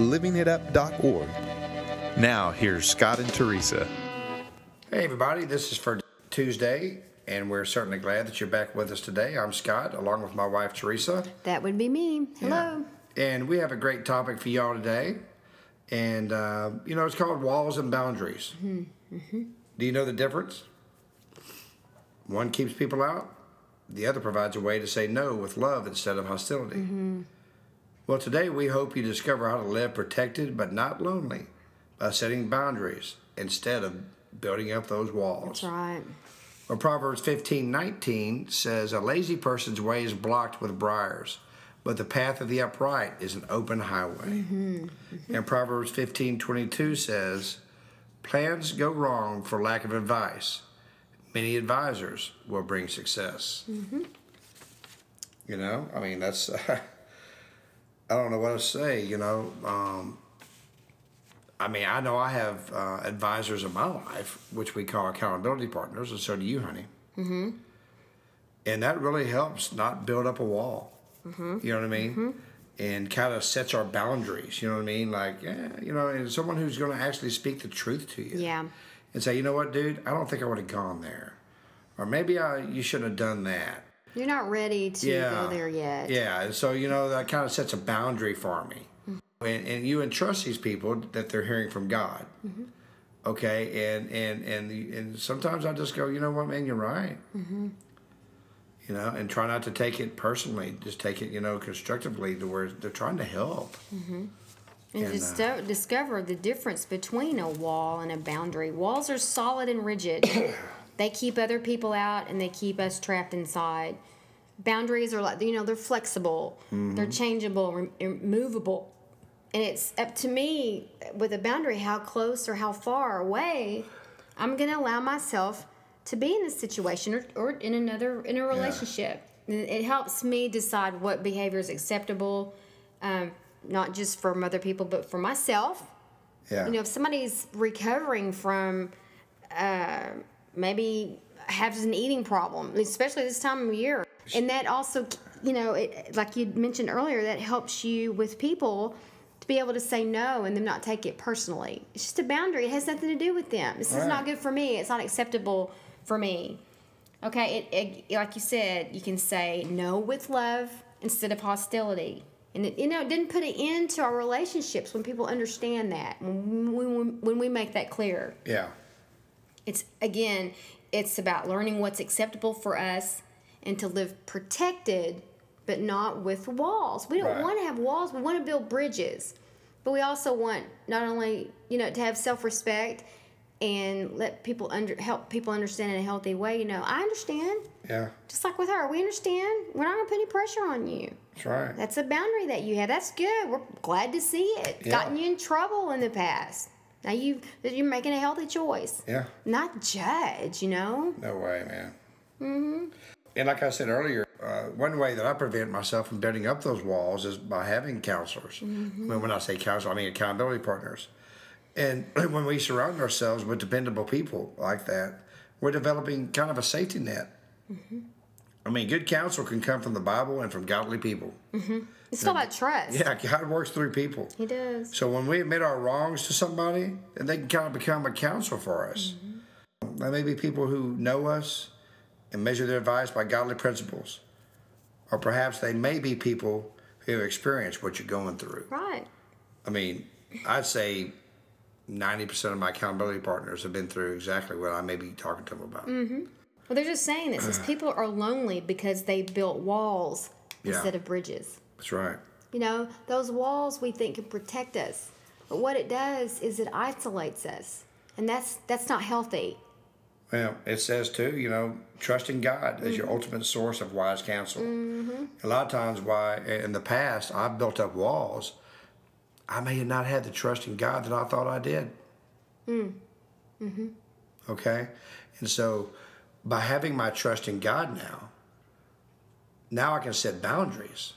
livingitup.org. Now, here's Scott and Teresa. Hey, everybody, this is for Tuesday, and we're certainly glad that you're back with us today. I'm Scott, along with my wife, Teresa. That would be me. Hello. And we have a great topic for y'all today. And, uh, you know, it's called walls and boundaries. Mm-hmm. Do you know the difference? One keeps people out, the other provides a way to say no with love instead of hostility. Mm-hmm. Well, today we hope you discover how to live protected but not lonely by setting boundaries instead of building up those walls. That's right. Well, Proverbs fifteen nineteen says, A lazy person's way is blocked with briars, but the path of the upright is an open highway. Mm-hmm. Mm-hmm. And Proverbs fifteen twenty two says, Plans go wrong for lack of advice. Many advisors will bring success. Mm-hmm. You know, I mean, that's, I don't know what to say, you know. Um, I mean, I know I have uh, advisors in my life, which we call accountability partners, and so do you, honey. Mm-hmm. And that really helps not build up a wall. Mm-hmm. You know what I mean? Mm-hmm. And kind of sets our boundaries. You know what I mean? Like, yeah, you know, and someone who's going to actually speak the truth to you. Yeah. And say, you know what, dude, I don't think I would have gone there, or maybe I you shouldn't have done that. You're not ready to Yeah. go there yet. Yeah, and so you know that kind of sets a boundary for me, Mm-hmm. and, and you entrust these people that they're hearing from God. Mm-hmm. Okay, and and and the, and sometimes I just go, you know what, man, you're right. Mm-hmm. You know, and try not to take it personally. Just take it, you know, constructively to where they're trying to help. And, And, just uh, discover the difference between a wall and a boundary. Walls are solid and rigid. they keep other people out and they keep us trapped inside. Boundaries are like you know they're flexible, they're changeable, rem- movable, and it's up to me with a boundary how close or how far away I'm going to allow myself to be in this situation or, or in another in a relationship. And It helps me decide what behavior is acceptable, um, not just from other people but for myself. Yeah. You know, if somebody's recovering from uh, maybe has an eating problem, especially this time of year, and that also, you know, it, like you mentioned earlier, that helps you with people to be able to say no and them not take it personally. It's just a boundary. It has nothing to do with them. This is Right. not good for me. It's not acceptable for me. Okay, it, it like you said, you can say no with love instead of hostility. And it, you know, it didn't put an end to our relationships when people understand that. When we, when we make that clear, yeah. It's again, it's about learning what's acceptable for us and to live protected, but not with walls. We don't Right. want to have walls. We want to build bridges, but we also want not only you know to have self respect and let people under help people understand in a healthy way. You know, I understand. Yeah. Just like with her, we understand. We're not gonna put any pressure on you. That's right. That's a boundary that you have. That's good. We're glad to see it. Yeah. Gotten you in trouble in the past. Now you you're making a healthy choice. Yeah. Not judge, you know. No way, man. Mm-hmm. And like I said earlier, uh, one way that I prevent myself from building up those walls is by having counselors. When, when I say counselor, I mean accountability partners. And when we surround ourselves with dependable people like that, we're developing kind of a safety net. I mean, good counsel can come from the Bible and from godly people. It's all about trust. Yeah, God works through people. He does. So when we admit our wrongs to somebody, then they can kind of become a counsel for us. Mm-hmm. There may be people who know us and measure their advice by godly principles. Or perhaps they may be people who have experienced what you're going through. Right. I mean, I'd say 90% of my accountability partners have been through exactly what I may be talking to them about. Mm-hmm. Well, they're just saying this: is people are lonely because they built walls Yeah. instead of bridges. That's right. You know, those walls we think can protect us, but what it does is it isolates us, and that's that's not healthy. Well, it says too, you know, trusting God as your ultimate source of wise counsel. A lot of times, why in the past I've built up walls. I may have not have the trust in God that I thought I did. Mm. Mm-hmm. Okay? And so by having my trust in God now, now I can set boundaries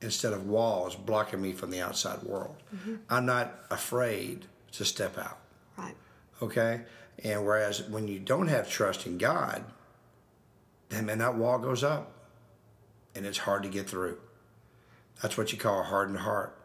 instead of walls blocking me from the outside world. Mm-hmm. I'm not afraid to step out. Right. Okay? And whereas when you don't have trust in God, then man, that wall goes up and it's hard to get through. That's what you call a hardened heart.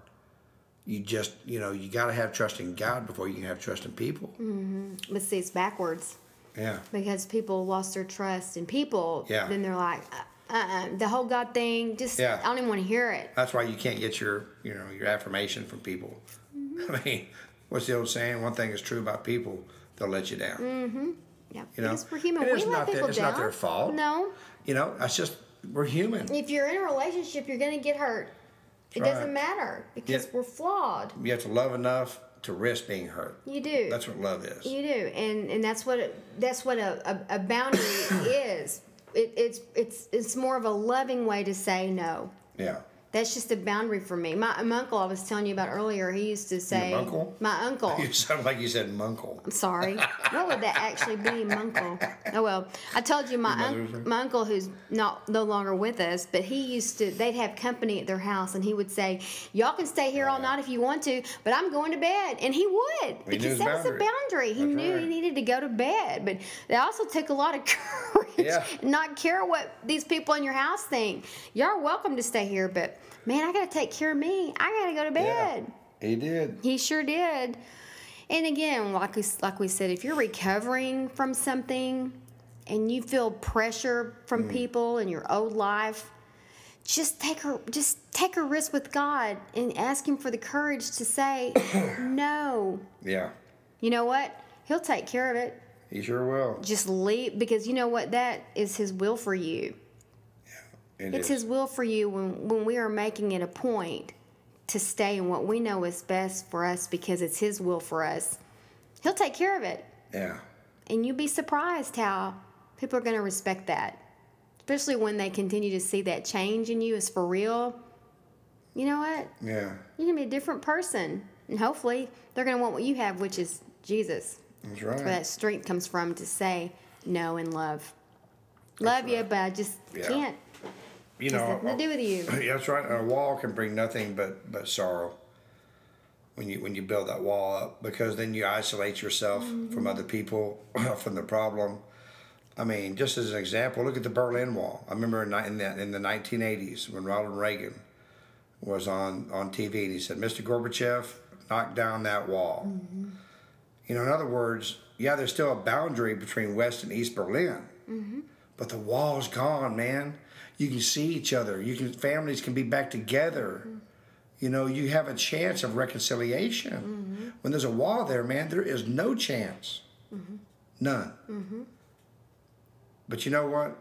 You just, you know, you got to have trust in God before you can have trust in people. Mm-hmm. But see, it's backwards. Yeah. Because people lost their trust in people. Yeah. Then they're like, uh, uh, the whole God thing, just, Yeah. I don't even want to hear it. That's why you can't get your, you know, your affirmation from people. Mm-hmm. I mean, what's the old saying? One thing is true about people, they'll let you down. Mm-hmm. Yeah. You know, because we're human. And we it's let not their- it's down. not their fault. No. You know, that's just we're human. If you're in a relationship, you're going to get hurt. It That's doesn't matter because Yeah. we're flawed. You have to love enough to risk being hurt. You do. That's what love is. You do, and and that's what it, that's what a, a, a boundary is. It, it's it's it's more of a loving way to say no. Yeah. That's just a boundary for me. My, my uncle, I was telling you about earlier, he used to say, uncle? My uncle. You sound like you said munkle. I'm sorry. what would that actually be, Munkle? Oh well, I told you my un- my uncle who's not no longer with us, but he used to. They'd have company at their house, and he would say, "Y'all can stay here all oh, night if you want to, but I'm going to bed." And he would knew because that was a boundary. boundary. He That's knew right. he needed to go to bed, but that also took a lot of courage. Yeah. Not care what these people in your house think. Y'all are welcome to stay here, but man, I got to take care of me. I got to go to bed. He did. He sure did. And again, like we, like we said, if you're recovering from something and you feel pressure from Mm. people in your old life, just take a just take a risk with God and ask Him for the courage to say no. Yeah. You know what? He'll take care of it. He sure will. Just leave because you know what? That is His will for you. It It's is. His will for you when, when we are making it a point to stay in what we know is best for us because it's His will for us. He'll take care of it. Yeah. And you'll be surprised how people are going to respect that. Especially when they continue to see that change in you is for real. You know what? Yeah. You're going to be a different person. And hopefully, they're going to want what you have, which is Jesus. That's Where that strength comes from to say no and love. Love you, but I just Yeah. can't. You know, nothing to do with you. Yeah, that's right. A wall can bring nothing but but sorrow when you when you build that wall up because then you isolate yourself from mm-hmm. other people, from the problem. I mean, just as an example, look at the Berlin Wall. I remember in, in the in the 1980s when Ronald Reagan was on on TV and he said, "Mr. Gorbachev, knock down that wall." Mm-hmm. You know, in other words, yeah, there's still a boundary between West and East Berlin, mm-hmm. but the wall's gone, man. You can see each other. You can families can be back together. Mm-hmm. You know, you have a chance of reconciliation. Mm-hmm. When there's a wall there, man, there is no chance. None. But you know what?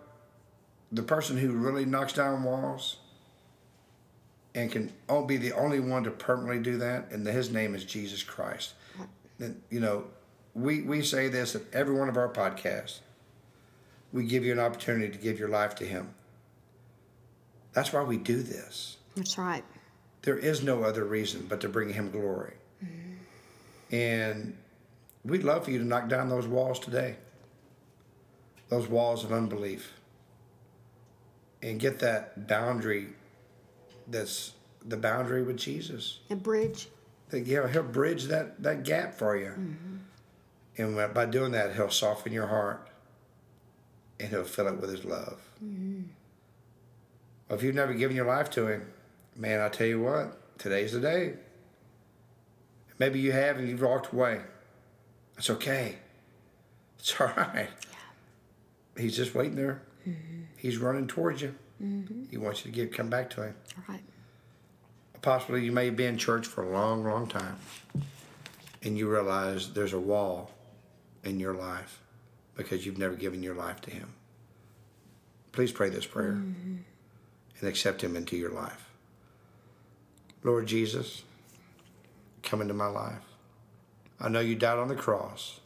The person who really knocks down walls and can o- be the only one to permanently do that, and his name is Jesus Christ. Then, you know, we, we say this at every one of our podcasts. We give you an opportunity to give your life to Him. That's why we do this. That's right. There is no other reason but to bring Him glory. Mm-hmm. And we'd love for you to knock down those walls today, those walls of unbelief, and get that boundary that's the boundary with Jesus. A bridge. That, know, he'll bridge that, that gap for you. Mm-hmm. And by doing that, he'll soften your heart and he'll fill it with his love. Mm-hmm. If you've never given your life to him, man, I tell you what, today's the day. Maybe you have and you've walked away. It's okay. It's all right. He's just waiting there. Mm-hmm. He's running towards you. He wants you to get come back to him All right. Possibly you may be in church for a long, long time and you realize there's a wall in your life because you've never given your life to Him. Please pray this prayer and accept Him into your life. Lord Jesus, come into my life. I know you died on the cross,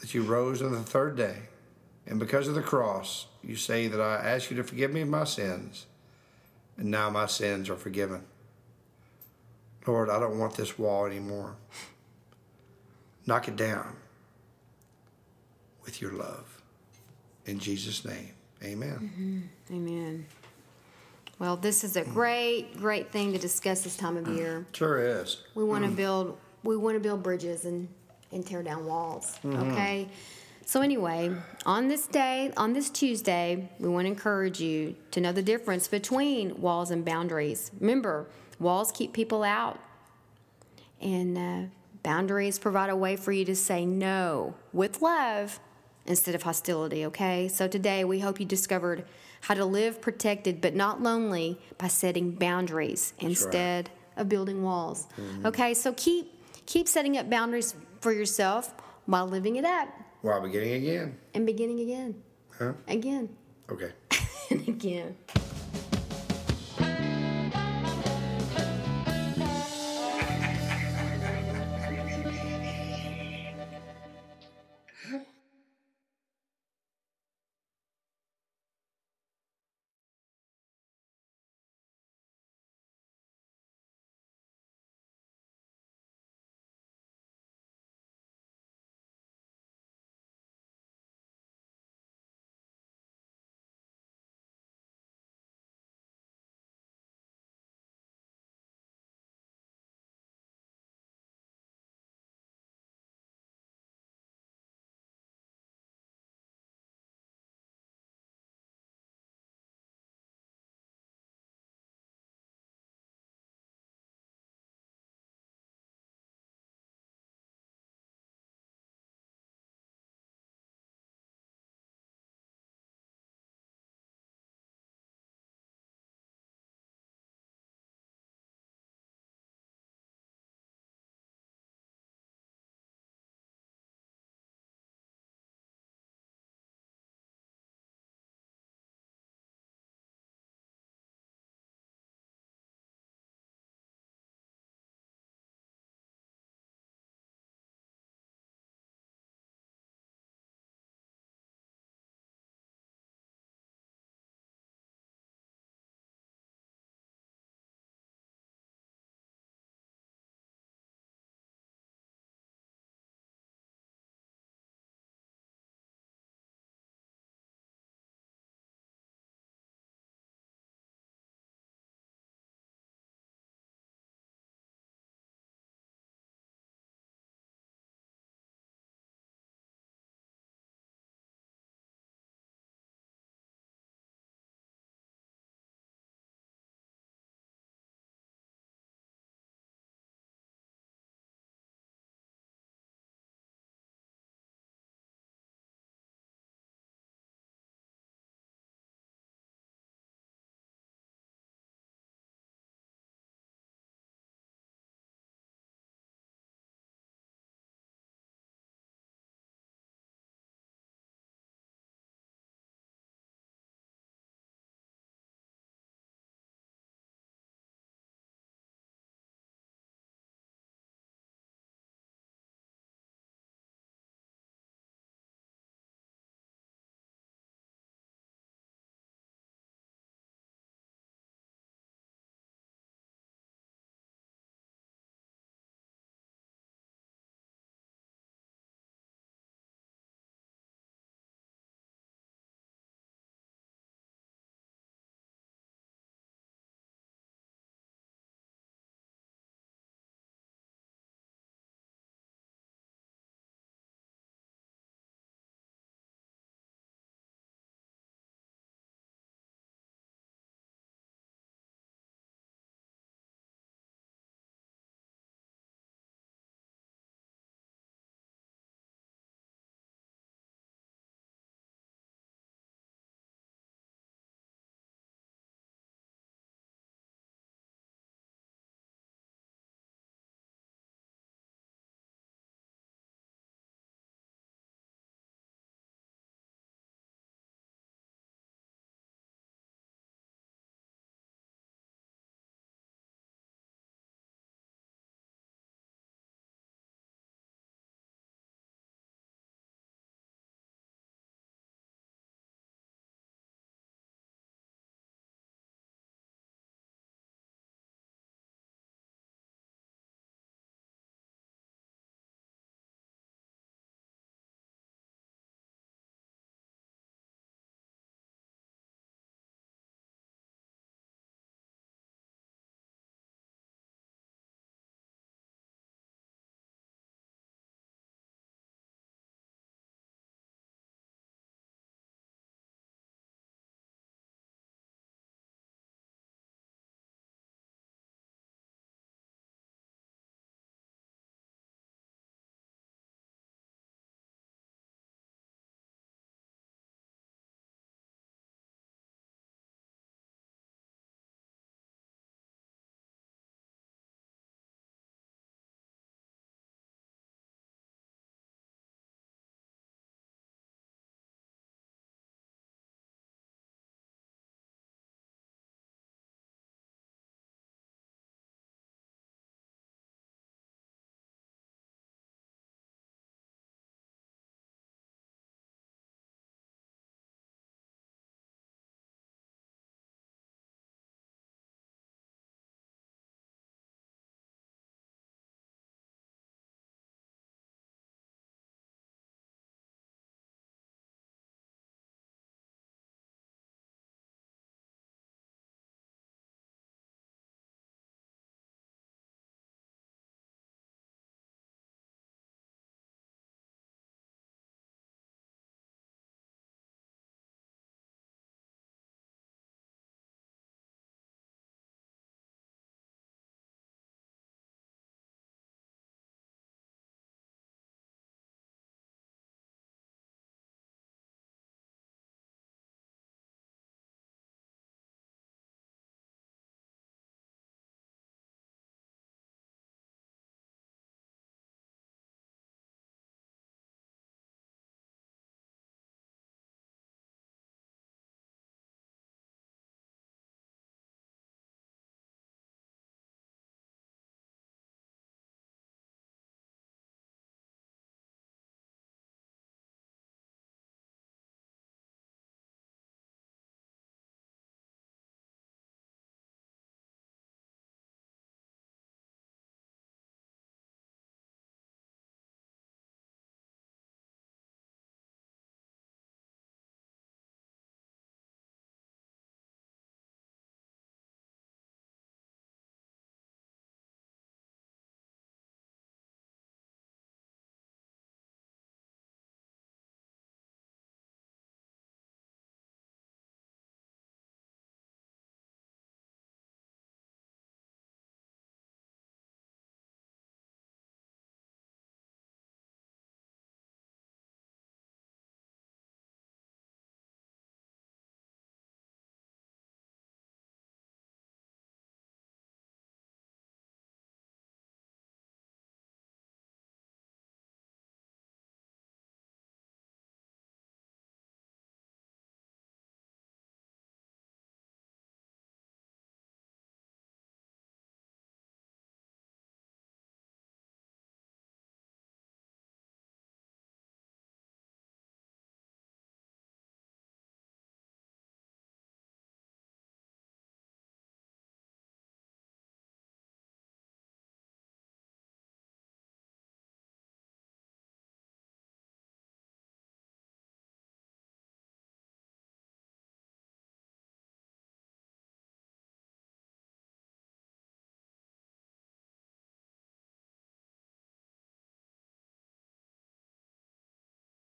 that you rose on the third day, and because of the cross, you say that I ask you to forgive me of my sins and now my sins are forgiven. Lord, I don't want this wall anymore. Knock it down with your love. In Jesus' name, amen. Mm-hmm. Amen. Well, this is a mm. great, great thing to discuss this time of year. Sure is. We want to mm. build we want to build bridges and and tear down walls. Mm-hmm. Okay. So anyway, on this day, on this Tuesday, we want to encourage you to know the difference between walls and boundaries. Remember, walls keep people out, and uh, boundaries provide a way for you to say no with love instead of hostility. Okay. So today, we hope you discovered how to live protected but not lonely by setting boundaries instead of building walls. Okay. So keep keep setting up boundaries for yourself while living it up While beginning again. and beginning again, Huh? again, Okay. and again.